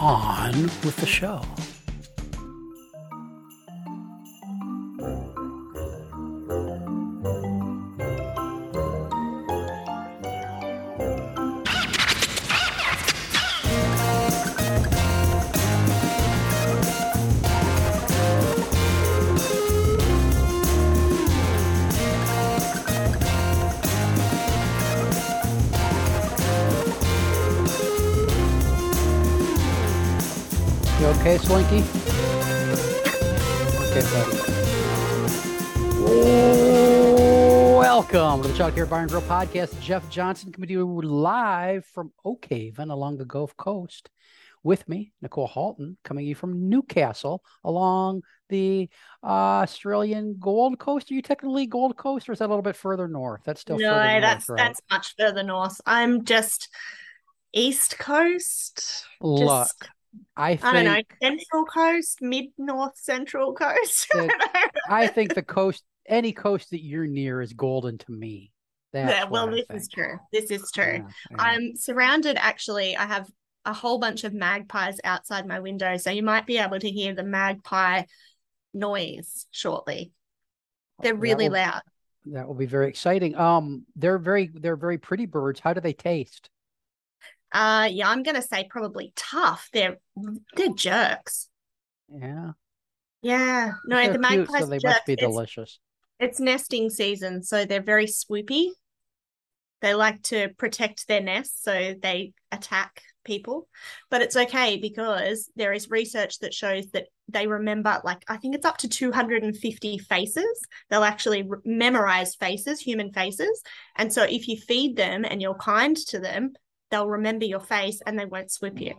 On with the show. Okay, Slinky? Okay, buddy. Welcome to the Child Care Bar and Grill podcast. Jeff Johnson coming to you live from Oak Haven along the Gulf Coast. With me, Nicole Halton, coming to you from Newcastle along the uh, Australian Gold Coast. Are you technically Gold Coast, or is that a little bit further north? That's still no, further north, that's right? that's much further north. I'm just East Coast. Look, Just, I think I don't know, Central Coast, Mid North Central Coast. I It- don't know. I think the coast, any coast that you're near, is golden to me. That's yeah, well, this is true. This is true. Yeah, yeah. I'm surrounded. Actually, I have a whole bunch of magpies outside my window, so you might be able to hear the magpie noise shortly. They're That really will- loud. That will be very exciting. Um, they're very they're very pretty birds. How do they taste? Uh, yeah, I'm gonna say probably tough. They're they're jerks. Yeah, Yeah, no, they're the cute, magpies so they jerks. must be It's- delicious. It's nesting season, so they're very swoopy. They like to protect their nests, so they attack people. But it's okay because there is research that shows that they remember, like, I think it's up to 250 faces. They'll actually re- memorize faces, human faces. And so if you feed them and you're kind to them, they'll remember your face and they won't swoop you.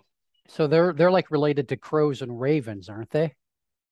So they're they're like related to crows and ravens, aren't they?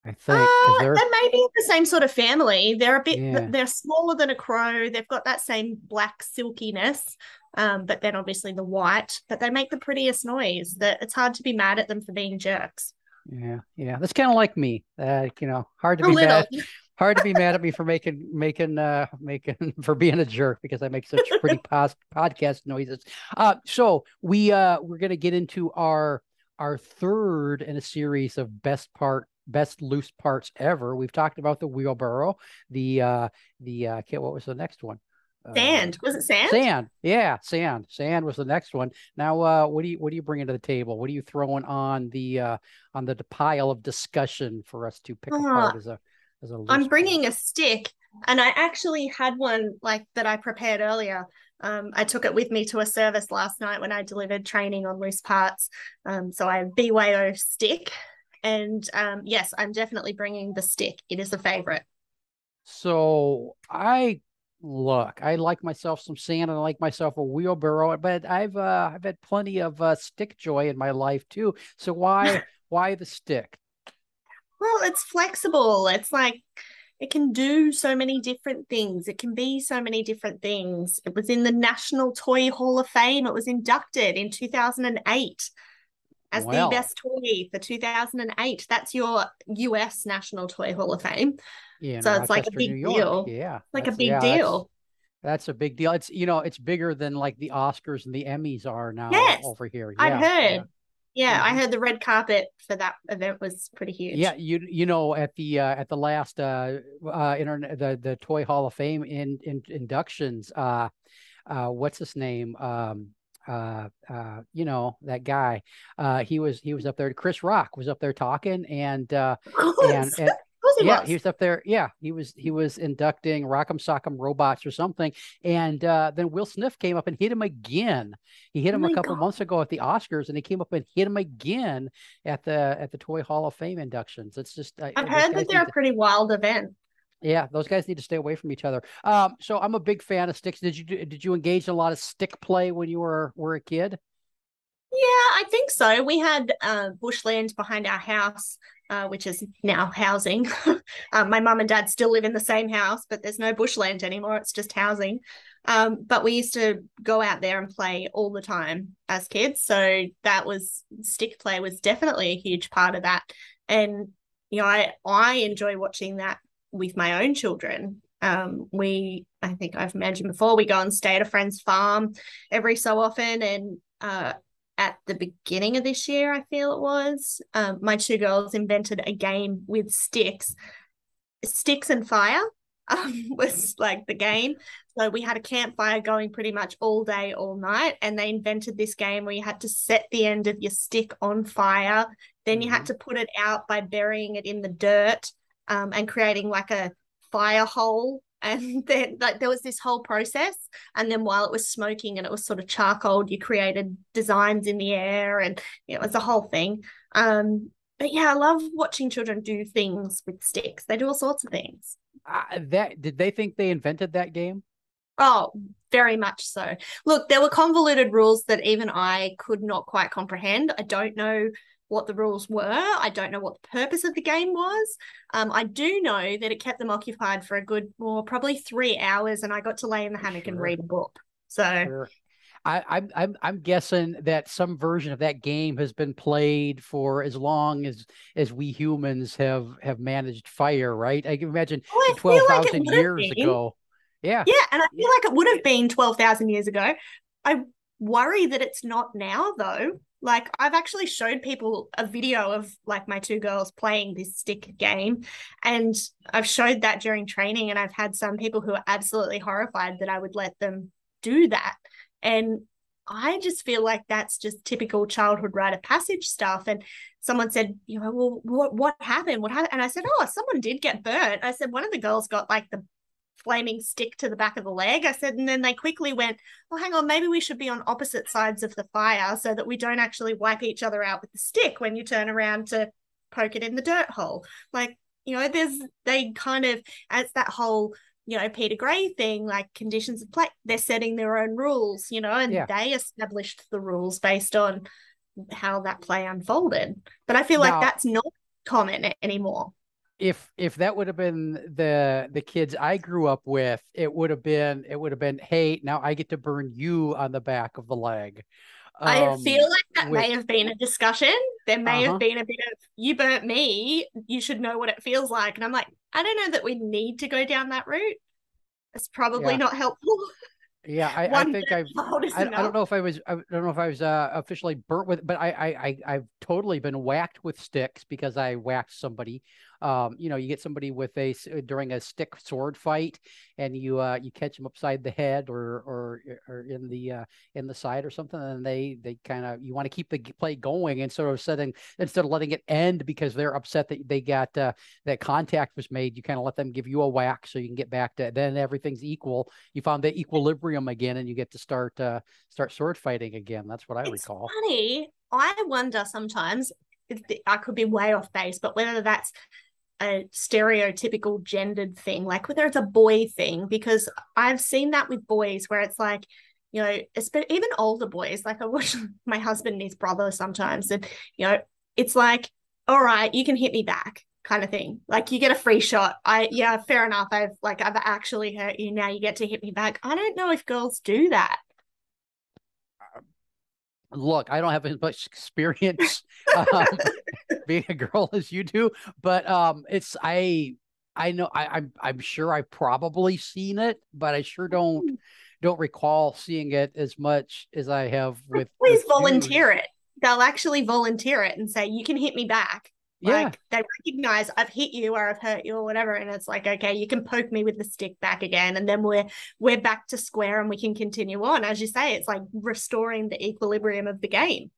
I think Uh, they're they may be the same sort of family. They're a bit, Yeah. they're smaller than a crow. They've got that same black silkiness, um, but then obviously the white. But they make the prettiest noise. That it's hard to be mad at them for being jerks. yeah yeah. That's kind of like me. Uh, you know, hard to A be little. mad hard to be mad at me for making making uh making for being a jerk because I make such pretty pos- podcast noises. Uh so we uh we're gonna get into our our third in a series of best part best loose parts ever. We've talked about the wheelbarrow, the uh the uh what was the next one? Uh, Sand was it sand? Sand, yeah, sand. Sand was the next one. Now, uh, what do you what are you bringing to the table? What are you throwing on the uh, on the pile of discussion for us to pick Ah, apart as a as a loose I'm bringing a stick, and I actually had one like that I prepared earlier. Um, I took it with me to a service last night when I delivered training on loose parts. Um, so I have BYO stick, and um, yes, I'm definitely bringing the stick. It is a favorite. So I look, I like myself some sand and I like myself a wheelbarrow, but I've uh, I've had plenty of uh, stick joy in my life too. So why why the stick? Well, it's flexible. It's like it can do so many different things. It can be so many different things. It was in the National Toy Hall of Fame. It was inducted in 2008 as Wow. the best toy for 2008. That's your US National Toy Hall of Fame. Yeah, So it's like a big deal. Yeah, Like a big yeah, deal. That's a big deal. It's you know, it's bigger than like the Oscars and the Emmys are now Yes, over here. I've heard. yeah. Yeah, I heard the red carpet for that event was pretty huge. Yeah, you you know at the uh, at the last uh uh internet the the Toy Hall of Fame in, in inductions uh uh what's his name? Um uh uh you know that guy uh he was he was up there. Chris Rock was up there talking and uh and, and he yeah, was. he was up there. Yeah, he was he was inducting Rock'em Sock'em Robots or something, and uh, then Will Smith came up and hit him again. He hit Oh him a couple God. months ago at the Oscars, and he came up and hit him again at the at the Toy Hall of Fame inductions. It's just uh, I've heard that they're a pretty wild event. yeah, those guys need to stay away from each other. Um, so I'm a big fan of sticks. Did you did you engage in a lot of stick play when you were were a kid? Yeah, I think so. We had uh, bushland behind our house, uh, which is now housing. um, my mum and dad still live in the same house, but there's no bushland anymore. It's just housing. Um, but we used to go out there and play all the time as kids. So that was stick play was definitely a huge part of that. And you know, I I enjoy watching that with my own children. Um, we I think I've mentioned before, we go and stay at a friend's farm every so often and uh at the beginning of this year, I feel it was, um, my two girls invented a game with sticks, sticks and fire. Um, was like the game. So we had a campfire going pretty much all day, all night, and they invented this game where you had to set the end of your stick on fire. Then you mm-hmm. had to put it out by burying it in the dirt um, and creating like a fire hole and then like there was this whole process and then while it was smoking and it was sort of charcoal you created designs in the air and you know, it was a whole thing. Um but yeah i love watching children do things with sticks. They do all sorts of things. Uh, that did they think they invented that game? Oh very much so. Look there were convoluted rules that even i could not quite comprehend. I don't know what the rules were. I don't know what the purpose of the game was. Um, I do know that it kept them occupied for a good, well, probably three hours, and I got to lay in the hammock sure. and read a book. So. Sure. I, am I'm I'm guessing that some version of that game has been played for as long as as we humans have have managed fire, right? I can imagine well, twelve thousand like years ago. Yeah, yeah, and I feel like it would have been twelve thousand years ago. I worry that it's not now, though. Like I've actually showed people a video of like my two girls playing this stick game and I've showed that during training and I've had some people who are absolutely horrified that I would let them do that. And I just feel like that's just typical childhood rite of passage stuff. And someone said, you know, well, what what happened? What happened? And I said, oh, someone did get burnt. I said one of the girls got like the flaming stick to the back of the leg. I said, and then they quickly went, well, hang on, maybe we should be on opposite sides of the fire so that we don't actually wipe each other out with the stick when you turn around to poke it in the dirt hole. Like, you know, there's, they kind of, as that whole, you know, Peter Gray thing, like conditions of play, they're setting their own rules, you know, and yeah. they established the rules based on how that play unfolded. But I feel like that's not common anymore if if that would have been the the kids I grew up with, it would have been it would have been, hey, now I get to burn you on the back of the leg. Um, I feel like that with... may have been a discussion. There may uh-huh. have been a bit of you burnt me, you should know what it feels like. And I'm like, I don't know that we need to go down that route. It's probably yeah. not helpful. Yeah, I, I think I've. I, I, don't know if I was. I don't know if I was uh, officially burnt with, but I, I, I, have totally been whacked with sticks because I whacked somebody um, you know, you get somebody with a uh, during a stick sword fight, and you uh, you catch them upside the head or or or in the uh, in the side or something, and they they kind of you want to keep the play going and sort of setting instead of letting it end because they're upset that they got uh, that contact was made. You kind of let them give you a whack so you can get back to then everything's equal. You found the equilibrium again, and you get to start uh, start sword fighting again. That's what I it's recall. Funny, I wonder sometimes. I could be way off base, but whether that's a stereotypical gendered thing, like whether it's a boy thing, because I've seen that with boys where it's like, you know, even older boys, like I watch my husband and his brother sometimes, and you know, it's like, all right, you can hit me back kind of thing. Like you get a free shot. I yeah, fair enough. I've like I've actually hurt you. Now you get to hit me back. I don't know if girls do that look, I don't have as much experience um, being a girl as you do, but um, it's I I know I, I'm I'm sure I've probably seen it, but I sure don't hmm. don't recall seeing it as much as I have with. Please with volunteer you. it. They'll actually volunteer it and say, "You can hit me back." Like yeah. they recognize I've hit you or I've hurt you or whatever. And it's like, okay, you can poke me with the stick back again. And then we're we're back to square and we can continue on. As you say, it's like restoring the equilibrium of the game.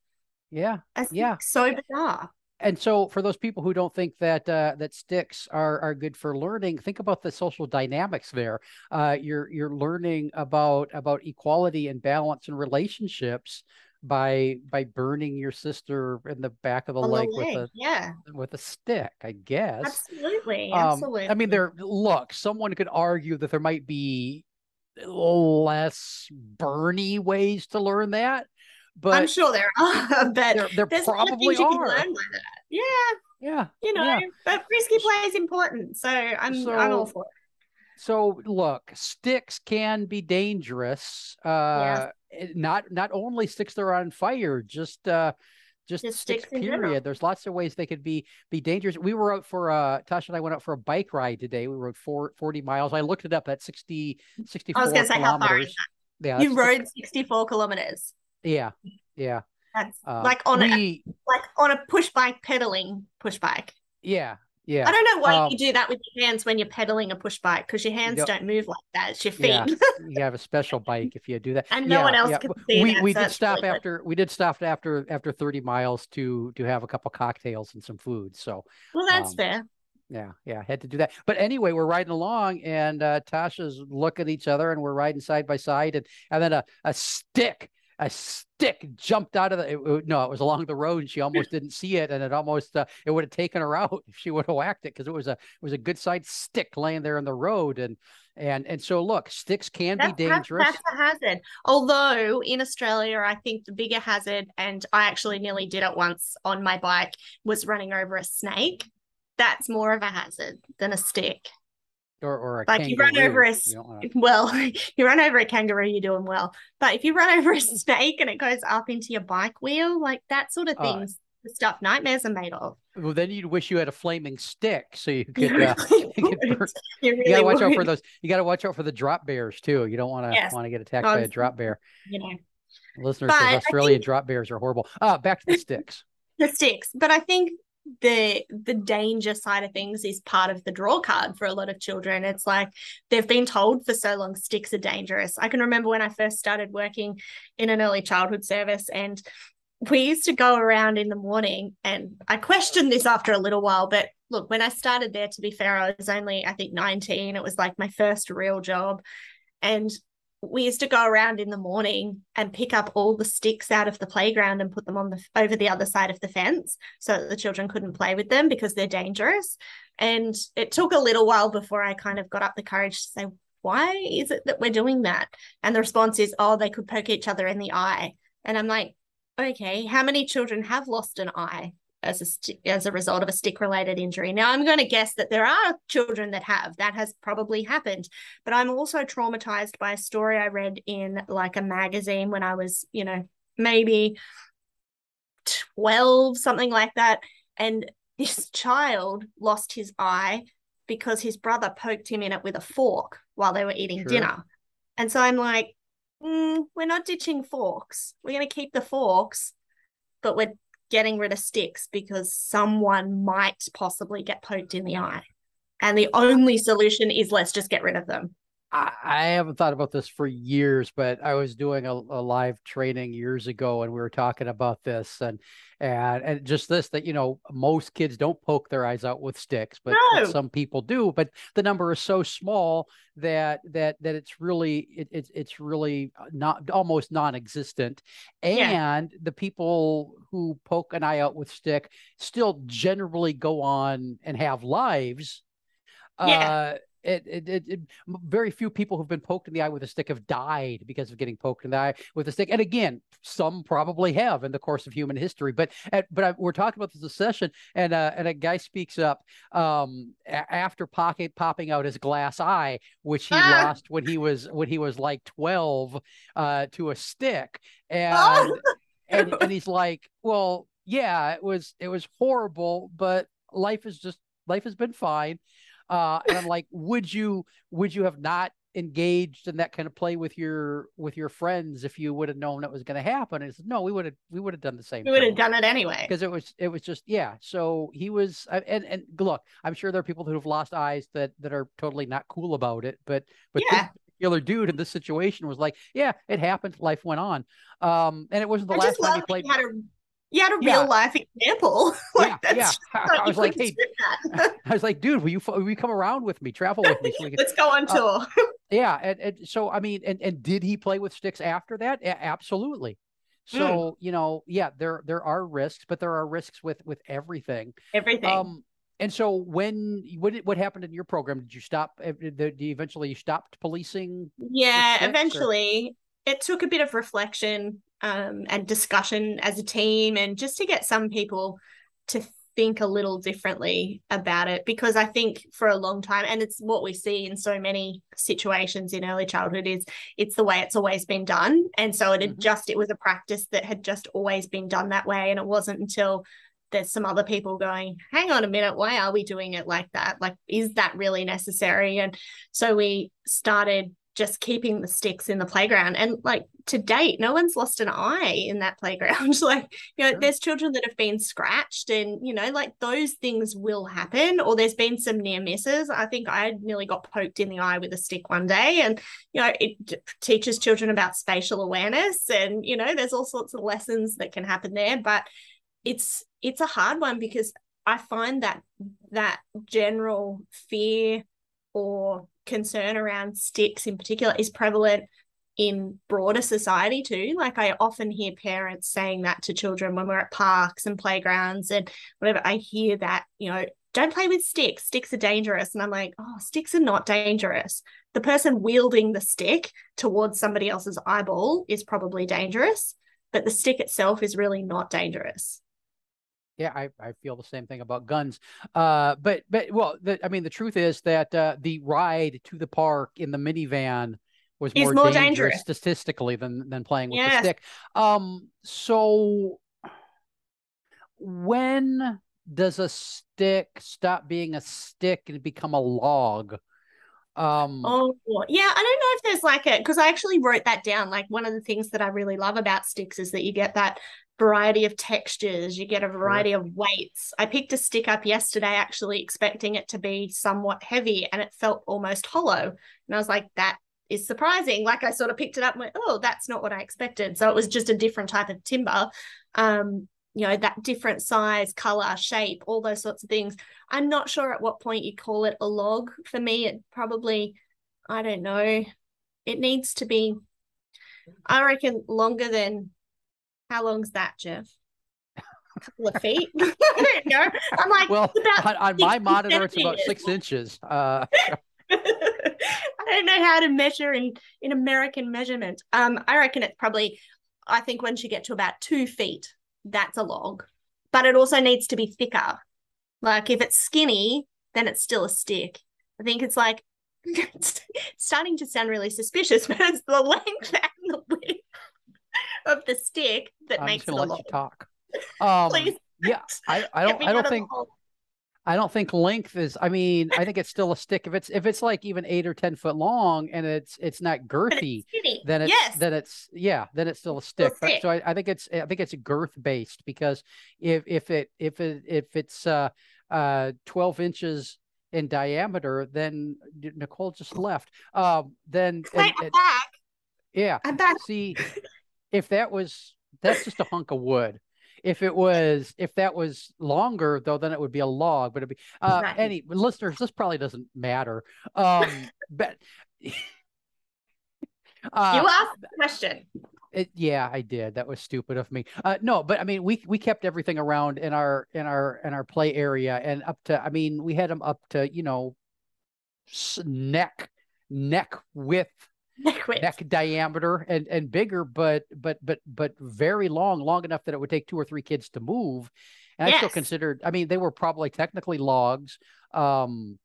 Yeah. yeah. So bizarre. And so for those people who don't think that uh, that sticks are are good for learning, think about the social dynamics there. Uh, you're you're learning about about equality and balance and relationships by by burning your sister in the back of the leg, the leg, with a yeah. with a stick i guess. Absolutely um, absolutely i mean there look someone could argue that there might be less burny ways to learn that but I'm sure there are, but there, there there's a lot of probably are. Yeah, Yeah, you know, yeah. but frisky play is important, so I'm I'm all for it. So look, sticks can be dangerous. Uh, it- not not only sticks that are on fire, just uh, just, Just sticks. sticks. Period. There's lots of ways they could be be dangerous. We were out for uh, Tasha and I went out for a bike ride today. We rode four, 40 miles. I looked it up. at 60, 64 I was going to say how far is kilometers. Yeah. You rode 64 kilometers. Yeah, yeah. That's Uh, like on a, like on a push bike pedaling push bike. yeah, yeah. I don't know why Um, you do that with your hands when you're pedaling a push bike because your hands don't- move like that. It's your feet. Yeah. you have a special bike if you do that. And no one else can see we that, we so did stop really good. after we did stop after after 30 miles to to have a couple cocktails and some food. So well, that's um, fair. yeah, yeah, had to do that. But anyway, we're riding along and uh Tasha's looking at each other and we're riding side by side and and then a, a stick a stick jumped out of the it- it- no it was along the road and she almost didn't see it and it almost uh, it would have taken her out if she would have whacked it because it was a it was a good sized stick laying there in the road and and and so look sticks can That's, be dangerous that's a hazard. Although in Australia, I think the bigger hazard, and I actually nearly did it once on my bike, was running over a snake. That's more of a hazard than a stick. Or or a Like you run over a You wanna- Well, you run over a kangaroo, you're doing well. But if you run over a snake and it goes up into your bike wheel, like that sort of Uh, things, the stuff nightmares are made of. Well, then you'd wish you had a flaming stick so you You could. Uh, really you could would. burn- You you gotta watch out for those. You gotta watch out for the drop bears too. You don't want to Yes. want to get attacked I by a drop bear. you know. Listeners, But Australian think- drop bears are horrible. Ah, back to the sticks. the sticks but i think the the danger side of things is part of the draw card for a lot of children. It's like they've been told for so long sticks are dangerous. I can remember when i first started working in an early childhood service and we used to go around in the morning and i questioned this after a little while but look when i started there to be fair i was only i think 19 it was like my first real job. And we used to go around in the morning and pick up all the sticks out of the playground and put them on the over the other side of the fence so that the children couldn't play with them because they're dangerous. And it took a little while before i kind of got up the courage to say why is it that we're doing that? And the response is oh they could poke each other in the eye. And i'm like okay how many children have lost an eye as a sti- as a result of a stick related injury now i'm going to guess that there are children that have that has probably happened but I'm also traumatized by a story I read in like a magazine when I was, you know, maybe 12, something like that. And this child lost his eye because his brother poked him in it with a fork while they were eating Sure. dinner. And so I'm like, mm, we're not ditching forks. We're going to keep the forks, but we're getting rid of sticks because someone might possibly get poked in the eye. And the only solution is let's just get rid of them. I, I haven't thought about this for years, but I was doing a, a live training years ago, and we were talking about this, and and and just this that you know most kids don't poke their eyes out with sticks, but, but some people do. But the number is so small that that that it's really it, it's it's really not almost non-existent, Yeah. and the people who poke an eye out with stick still generally go on and have lives. Yeah. Uh, it, it, it, it very few people who've been poked in the eye with a stick have died because of getting poked in the eye with a stick. And again, some probably have in the course of human history. But at, but I, we're talking about this session, and uh, and a guy speaks up um, a- after pocket popping out his glass eye, which he Ah! lost when he was when he was like twelve uh, to a stick, and Oh! and and he's like, well, yeah, it was it was horrible, but life is just life has been fine. Uh, and I'm like, would you would you have not engaged in that kind of play with your with your friends if you would have known that was going to happen? And he said, no, we would have we would have done the same. We would have done it anyway. because it was it was just yeah. So he was and and look, I'm sure there are people who have lost eyes that that are totally not cool about it, but but this Yeah. particular dude in this situation was like, yeah, it happened. Life went on. Um, and it wasn't the I last time he played. you had a you had a Yeah. real life example. like yeah, that's yeah. I, I was like, hey. I was like, dude, will you will you come around with me, travel with me, so can Let's go on Uh, tour. Yeah, and, and so I mean, and and did he play with sticks after that? A- absolutely. Hmm. So you know, yeah, there there are risks, but there are risks with with everything. Everything. Um, and so when what what happened in your program? Did you stop? Did you eventually you stopped policing? yeah, sticks, or- eventually it took a bit of reflection um, and discussion as a team, and just to get some people to think a little differently about it because I think for a long time, and it's what we see in so many situations in early childhood, is it's the way it's always been done. And so it had mm-hmm. just, it was a practice that had just always been done that way. And it wasn't until there's some other people going, hang on a minute, why are we doing it like that? Like, is that really necessary? And so we started just keeping the sticks in the playground. And like to date, no one's lost an eye in that playground. like, you know, sure. there's children that have been scratched and, you know, like those things will happen. Or there's been some near misses. I think I nearly got poked in the eye with a stick one day. And, you know, it teaches children about spatial awareness. And, you know, there's all sorts of lessons that can happen there. But it's it's a hard one because I find that that general fear or concern around sticks in particular is prevalent in broader society too. Like I often hear parents saying that to children when we're at parks and playgrounds and whatever. I hear that, you know, don't play with sticks. Sticks are dangerous. And I'm like, oh, sticks are not dangerous. The person wielding the stick towards somebody else's eyeball is probably dangerous, but the stick itself is really not dangerous. Yeah, I, I feel the same thing about guns. Uh, but but well, the, I mean, the truth is that uh, the ride to the park in the minivan was more, more dangerous, dangerous, statistically than than playing with yes. the stick. Um, so when does a stick stop being a stick and become a log? Um, oh yeah, I don't know if there's like it because I actually wrote that down. Like one of the things that I really love about sticks is that you get that variety of textures, you get a variety of weights. I picked a stick up yesterday, actually expecting it to be somewhat heavy, and it felt almost hollow. And I was like, that is surprising. Like I sort of picked it up and went, oh, that's not what I expected. So it was just a different type of timber. Um, you know, that different size, color, shape, all those sorts of things. I'm not sure at what point you call it a log. For me, it probably, I don't know, it needs to be, I reckon, longer than how long's that, Jeff? A couple of feet. I don't know. I'm like, well, on, on my monitor, it's about six inches. Uh, I don't know how to measure in in American measurement. Um, I reckon it's probably. I think once you get to about two feet, that's a log, but it also needs to be thicker. Like if it's skinny, then it's still a stick. I think it's like it's starting to sound really suspicious, but it's the length and the width of the stick that I'm makes it let you talk. Um, Please. Yeah, I, I don't I don't think I don't think length is. I mean, I think it's still a stick. If it's if it's like even eight or ten foot long and it's it's not girthy, it's then it's yes. then it's yeah, then it's still a stick. Still but, so I, I think it's I think it's girth based because if if it if it if it's uh uh twelve inches in diameter, then Nicole just left. Um, then Wait, and, I'm back. Yeah, I'm back. See, if that was that's just a hunk of wood. If it was if that was longer though, then it would be a log. But it'd be uh, right. any listeners. This probably doesn't matter. Um, but uh, you asked the question. It, yeah, I did. That was stupid of me. Uh, no, but I mean, we we kept everything around in our in our in our play area and up to. I mean, we had them up to you know neck neck width neck diameter and and bigger, but but but but very long, long enough that it would take two or three kids to move. And yes. I still considered. I mean, they were probably technically logs, um,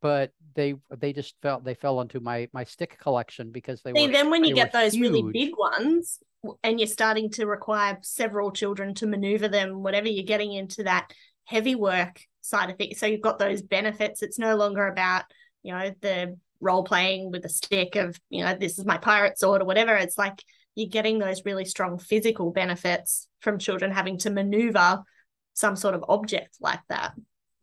but they they just felt they fell into my my stick collection because they See, were. Then when you get those huge. really big ones, and you're starting to require several children to maneuver them, whatever you're getting into that heavy work side of it. So you've got those benefits. It's no longer about you know the role playing with a stick of you know this is my pirate sword or whatever. It's like you're getting those really strong physical benefits from children having to maneuver some sort of object like that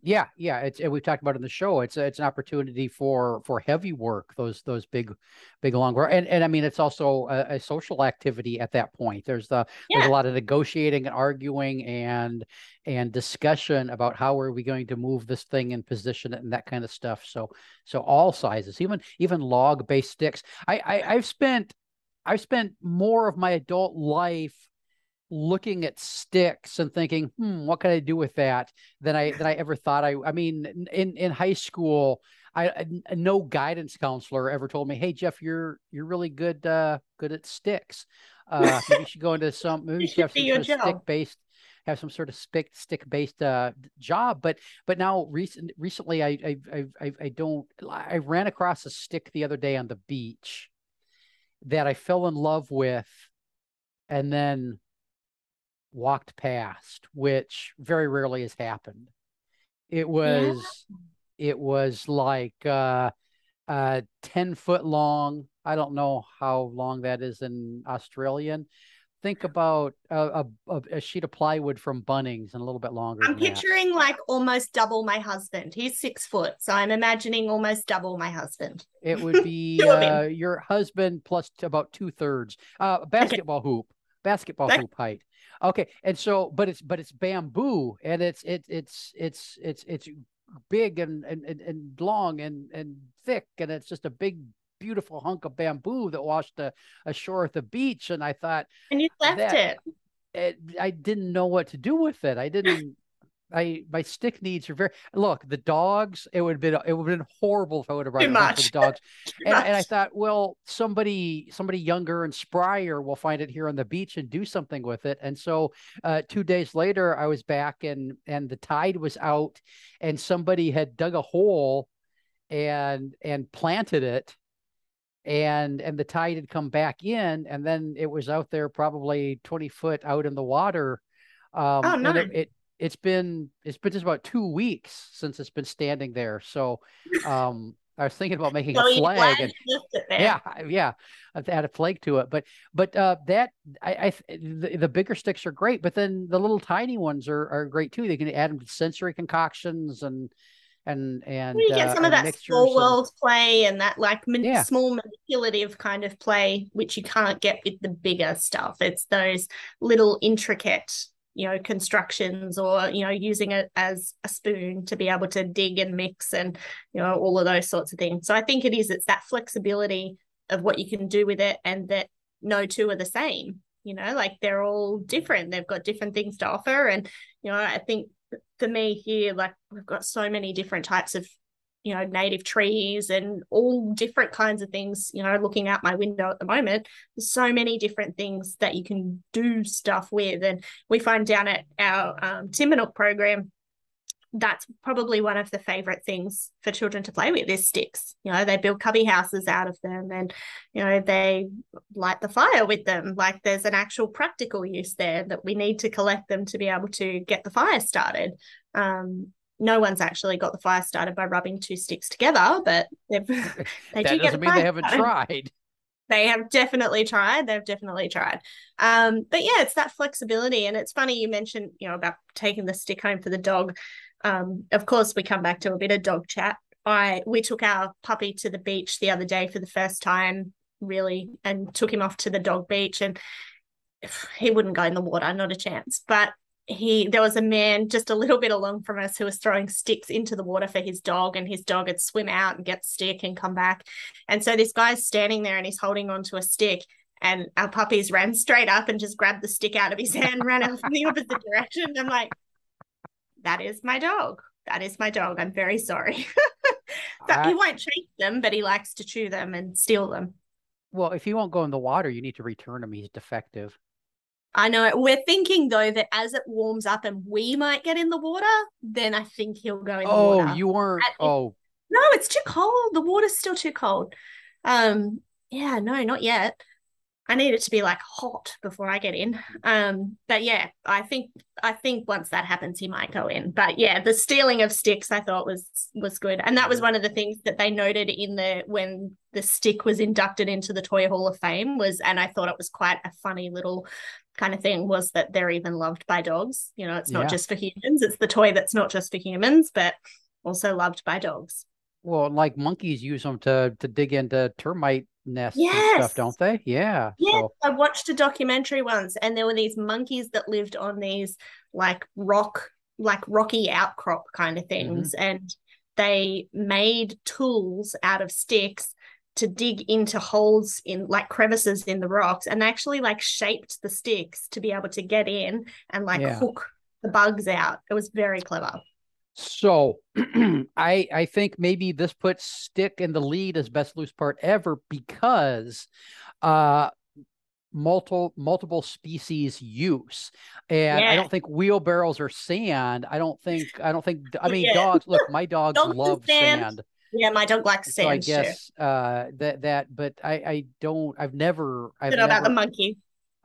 yeah yeah it's and we've talked about it in the show it's it's an opportunity for for heavy work those those big big long and and i mean it's also a, a social activity at that point there's the yeah. there's a lot of negotiating and arguing and and discussion about how are we going to move this thing and position it and that kind of stuff so so all sizes even even log based sticks i, I i've spent i've spent more of my adult life looking at sticks and thinking, hmm, what can I do with that? Than I than I ever thought I. I mean, in in high school, I, I no guidance counselor ever told me, "Hey Jeff, you're you're really good uh good at sticks. Uh maybe you should go into some maybe you should have some sort of stick based have some sort of stick stick based uh job but but now recent recently I, I I I I don't I ran across a stick the other day on the beach that I fell in love with and then walked past which very rarely has happened. It was yeah. it was like uh uh 10 foot long. I don't know how long that is in australian. Think about a, a, a, sheet of plywood from bunnings and a little bit longer i'm picturing that. like almost double my husband. He's six foot so i'm imagining almost double my husband. It would be uh, your husband plus about two-thirds uh basketball okay. hoop. Basketball hoop height okay and so but it's but it's bamboo and it's it, it's it's it's it's big and and and long and and thick and it's just a big beautiful hunk of bamboo that washed a, ashore at the beach and i thought and you left that, it. it i didn't know what to do with it i didn't I my stick needs are very look the dogs. It would have been it would have been horrible if I would have brought it for the dogs. and, and, I thought, well, somebody somebody younger and sprier will find it here on the beach and do something with it. And so uh, two days later, I was back and and the tide was out, and somebody had dug a hole and and planted it and and the tide had come back in and then it was out there probably 20 foot out in the water um oh, nice. it, it it's been it's been just about two weeks since it's been standing there. So um I was thinking about making so a flag. And, yeah, yeah, I've add a flag to it. But but uh, that I, I the, the, bigger sticks are great, but then the little tiny ones are are great too. They can add them to sensory concoctions and and and well, you get uh, some of that small world play and that like man- yeah. small manipulative kind of play, which you can't get with the bigger stuff. It's those little intricate you know constructions or you know using it as a spoon to be able to dig and mix and you know all of those sorts of things. So i think it is it's that flexibility of what you can do with it and that no two are the same you know like they're all different. They've got different things to offer. And you know i think for me here like we've got so many different types of you know native trees and all different kinds of things you know looking out my window at the moment there's so many different things that you can do stuff with. And we find down at our um, Timbernook program that's probably one of the favorite things for children to play with is sticks. You know they build cubby houses out of them and you know they light the fire with them. Like there's an actual practical use there that we need to collect them to be able to get the fire started. Um, no one's actually got the fire started by rubbing two sticks together, but they've they do get the mean they haven't started. tried. They have definitely tried. They've definitely tried. Um, but yeah, it's that flexibility. And it's funny you mentioned, you know, about taking the stick home for the dog. Um, of course, we come back to a bit of dog chat. I we took our puppy to the beach the other day for the first time, really, and took him off to the dog beach and he wouldn't go in the water, not a chance. But he there was a man just a little bit along from us who was throwing sticks into the water for his dog and his dog would swim out and get stick and come back. And so this guy's standing there and he's holding onto a stick and our puppies ran straight up and just grabbed the stick out of his hand ran out from the opposite direction. I'm like that is my dog. That is my dog. I'm very sorry. I, he won't chase them but he likes to chew them and steal them. Well if he won't go in the water you need to return him. He's defective I know. We're thinking though that as it warms up and we might get in the water, then I think he'll go in the oh, water. Oh, you weren't. At, oh, no, it's too cold. The water's still too cold. Um, yeah, no, not yet. I need it to be like hot before I get in. Um, but yeah, I think I think once that happens, he might go in. But yeah, the stealing of sticks I thought was was good, and that was one of the things that they noted in the when the stick was inducted into the Toy Hall of Fame was, and I thought it was quite a funny little kind of thing was that they're even loved by dogs. You know, it's not yeah. just for humans; it's the toy that's not just for humans, but also loved by dogs. Well, like monkeys use them to to dig into termite nests yes. and stuff, don't they? Yeah. Yeah. So. I watched a documentary once and there were these monkeys that lived on these like rock, like rocky outcrop kind of things. Mm-hmm. And they made tools out of sticks to dig into holes in like crevices in the rocks and they actually like shaped the sticks to be able to get in and like yeah. hook the bugs out. It was very clever. So I I think maybe this puts stick in the lead as best loose part ever because uh multiple multiple species use and Yeah. i don't think wheelbarrows are sand i don't think i don't think i mean Yeah. dogs look my dogs love sand. sand Yeah, my dog likes so i sand guess uh that that but i i don't i've never i've know about the monkey.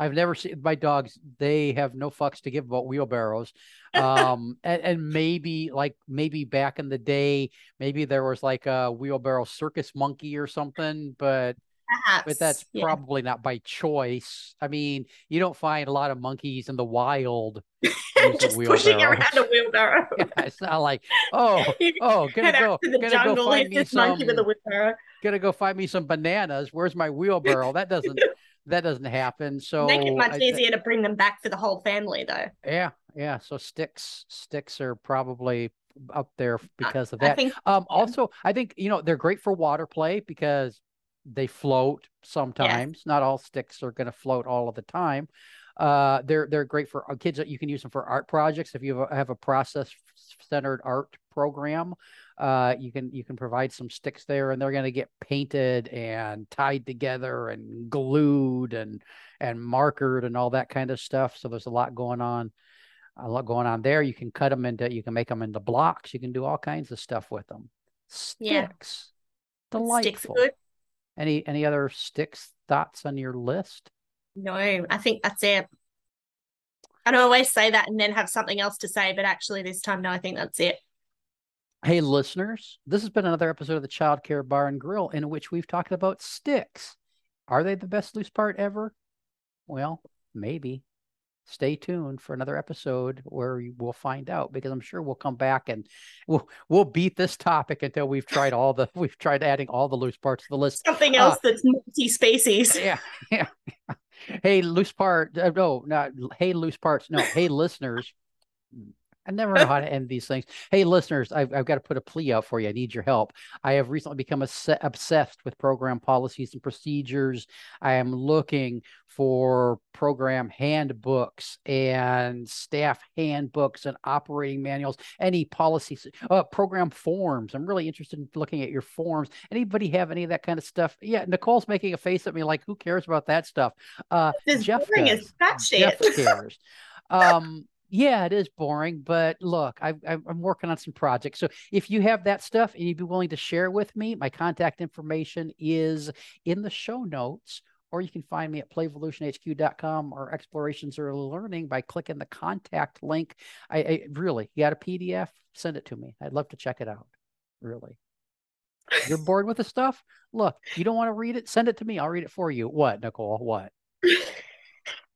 I've never seen my dogs. They have no fucks to give about wheelbarrows. Um, and, and maybe like maybe back in the day, maybe there was like a wheelbarrow circus monkey or something, but Perhaps. but that's yeah. probably not by choice. I mean, you don't find a lot of monkeys in the wild just pushing around a wheelbarrow. it's not like oh oh gonna go to gonna jungle. go find me some monkey with a wheelbarrow. gonna go find me some bananas. Where's my wheelbarrow? That doesn't that doesn't happen. So Make it much I- easier to bring them back for the whole family, though. Yeah, yeah. So sticks sticks are probably up there because of I that. think Um yeah. also I think you know they're great for water play because they float sometimes. Not all sticks are going to float all of the time. Uh they're they're great for uh, kids that you can use them for art projects if you have a, have a process centered art program. Uh you can you can provide some sticks there and they're going to get painted and tied together and glued and and markered and all that kind of stuff. So there's a lot going on a lot going on there. You can cut them into, you can make them into blocks. You can do all kinds of stuff with them. Yeah. Sticks, sticks delightful. good. Any any other sticks thoughts on your list? No, I think that's it. I don't always say that and then have something else to say, but actually this time, no, I think that's it. Hey, listeners, this has been another episode of the Child Care Bar and Grill in which we've talked about sticks. Are they the best loose part ever? Well, maybe. Stay tuned for another episode where we'll find out because I'm sure we'll come back and we'll we'll beat this topic until we've tried all the we've tried adding all the loose parts to the list. Something Uh, else that's multi-species. Yeah, yeah. Hey, loose part. Uh, no, not hey, loose parts. No, hey, listeners. I never know how to end these things. Hey, listeners, I've, I've got to put a plea out for you. I need your help. I have recently become obs- obsessed with program policies and procedures. I am looking for program handbooks and staff handbooks and operating manuals, any policies, uh, program forms. I'm really interested in looking at your forms. Anybody have any of that kind of stuff? Yeah, Nicole's making a face at me like, who cares about that stuff? Uh, This Jeff does. Jeff cares. Um, yeah, it is boring, but look, I, I'm working on some projects. So if you have that stuff and you'd be willing to share with me, my contact information is in the show notes, or you can find me at playvolutionhq.com or Explorations Early Learning by clicking the contact link. I, I really, you got a PDF? Send it to me. I'd love to check it out. Really. You're bored with the stuff? Look, you don't want to read it? Send it to me. I'll read it for you. What, Nicole? What?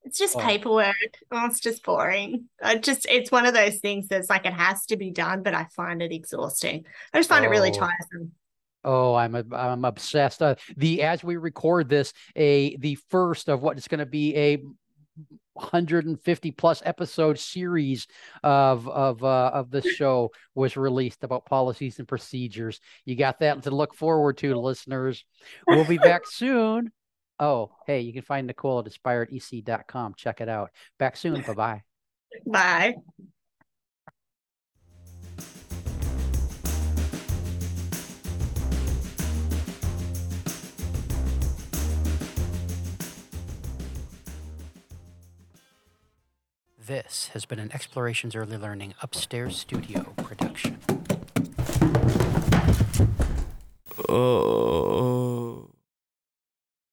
It's just Oh. paperwork. Oh, it's just boring. I just it's one of those things that's like it has to be done, but I find it exhausting. I just find it really Oh. tiresome. Oh, I'm a, I'm obsessed. Uh, the as we record this, a the first of what is going to be a 150 plus episode series of of uh, of this show was released about policies and procedures. You got that to look forward to, listeners. We'll be back soon. Oh, hey, you can find Nicole at inspiredec.com. Check it out. Back soon. Bye bye. Bye. This has been an Explorations Early Learning Upstairs Studio production. Oh.